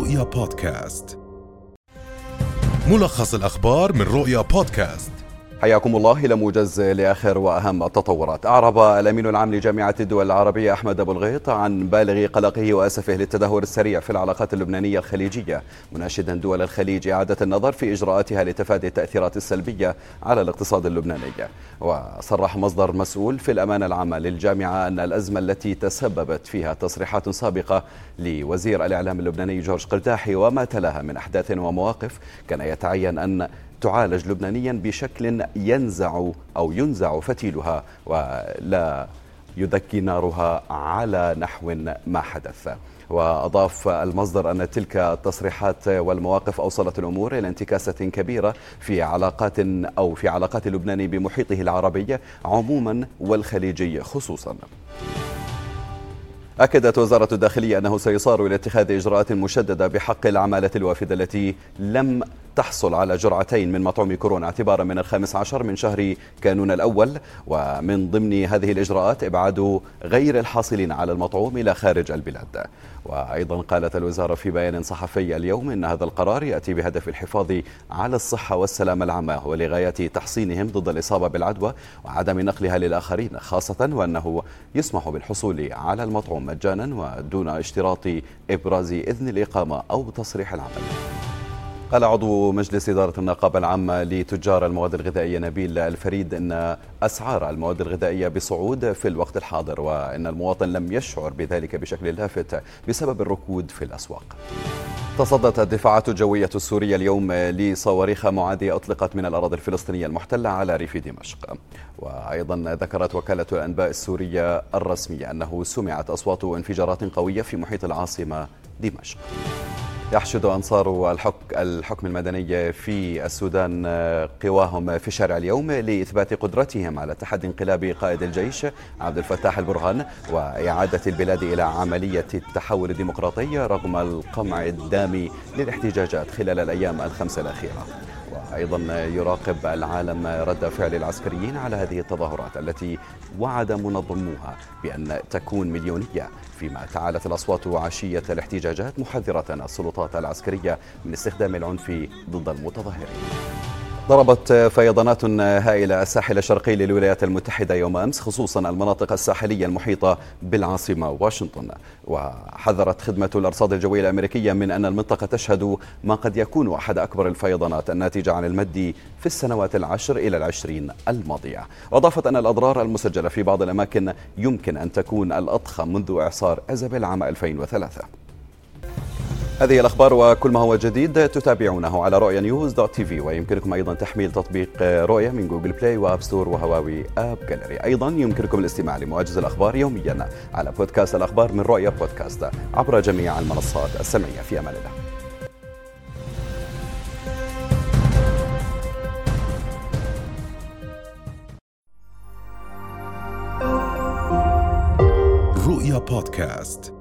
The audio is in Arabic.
رؤيا بودكاست. ملخص الأخبار من رؤيا بودكاست. حياكم الله إلى موجز لآخر وأهم التطورات. أعرب الأمين العام لجامعة الدول العربية أحمد أبو الغيط عن بالغ قلقه وأسفه للتدهور السريع في العلاقات اللبنانية الخليجية مناشدا دول الخليج إعادة النظر في إجراءاتها لتفادي التأثيرات السلبية على الاقتصاد اللبناني. وصرح مصدر مسؤول في الأمانة العامة للجامعة أن الأزمة التي تسببت فيها تصريحات سابقة لوزير الإعلام اللبناني جورج قرداحي وما تلاها من أحداث ومواقف كان يتعين أن تعالج لبنانيا بشكل ينزع أو ينزع فتيلها ولا يذكي نارها على نحو ما حدث. وأضاف المصدر أن تلك التصريحات والمواقف أوصلت الأمور إلى انتكاسة كبيرة في علاقات أو في علاقات لبنان بمحيطه العربي عموما والخليجي خصوصا. أكدت وزارة الداخلية أنه سيصار إلى اتخاذ إجراءات مشددة بحق العمالة الوافدة التي لم تحصل على جرعتين من مطعوم كورونا اعتبارا من الخامس عشر من شهر كانون الأول ومن ضمن هذه الإجراءات إبعاد غير الحاصلين على المطعوم إلى خارج البلاد. وأيضا قالت الوزارة في بيان صحفي اليوم أن هذا القرار يأتي بهدف الحفاظ على الصحة والسلامة العامة ولغاية تحصينهم ضد الإصابة بالعدوى وعدم نقلها للآخرين خاصة وأنه يسمح بالحصول على المطعوم مجانا ودون اشتراط إبراز إذن الإقامة أو تصريح العمل. قال عضو مجلس إدارة النقابة العامة لتجار المواد الغذائية نبيل الفريد أن أسعار المواد الغذائية بصعود في الوقت الحاضر وأن المواطن لم يشعر بذلك بشكل لافت بسبب الركود في الأسواق. تصدت الدفاعات الجوية السورية اليوم لصواريخ معادية أطلقت من الأراضي الفلسطينية المحتلة على ريف دمشق. وأيضا ذكرت وكالة الأنباء السورية الرسمية أنه سمعت أصوات انفجارات قوية في محيط العاصمة دمشق. يحشد أنصار الحكم المدني في السودان قواهم في الشارع اليوم لإثبات قدرتهم على تحدي انقلاب قائد الجيش عبد الفتاح البرهان وإعادة البلاد إلى عملية التحول الديمقراطي رغم القمع الدامي للاحتجاجات خلال الأيام الخمسة الأخيرة. أيضا يراقب العالم رد فعل العسكريين على هذه التظاهرات التي وعد منظموها بأن تكون مليونية فيما تعالت الأصوات عشية الاحتجاجات محذرة السلطات العسكرية من استخدام العنف ضد المتظاهرين. ضربت فيضانات هائلة الساحل الشرقي للولايات المتحدة يوم أمس خصوصا المناطق الساحلية المحيطة بالعاصمة واشنطن. وحذرت خدمة الأرصاد الجوية الأمريكية من أن المنطقة تشهد ما قد يكون أحد أكبر الفيضانات الناتجة عن المد في السنوات العشر إلى العشرين الماضية. وأضافت أن الأضرار المسجلة في بعض الأماكن يمكن أن تكون الأضخم منذ إعصار أزابيل عام 2003 هذه الأخبار وكل ما هو جديد تتابعونه على رؤيا News dot TV ويمكنكم أيضا تحميل تطبيق رؤيا من Google Play و App Store و Huawei AppGallery. أيضا يمكنكم الاستماع لمواجز الأخبار يوميا على بودكاست الأخبار من رؤيا بودكاست عبر جميع المنصات السمعية. في أمان الله. رؤيا بودكاست.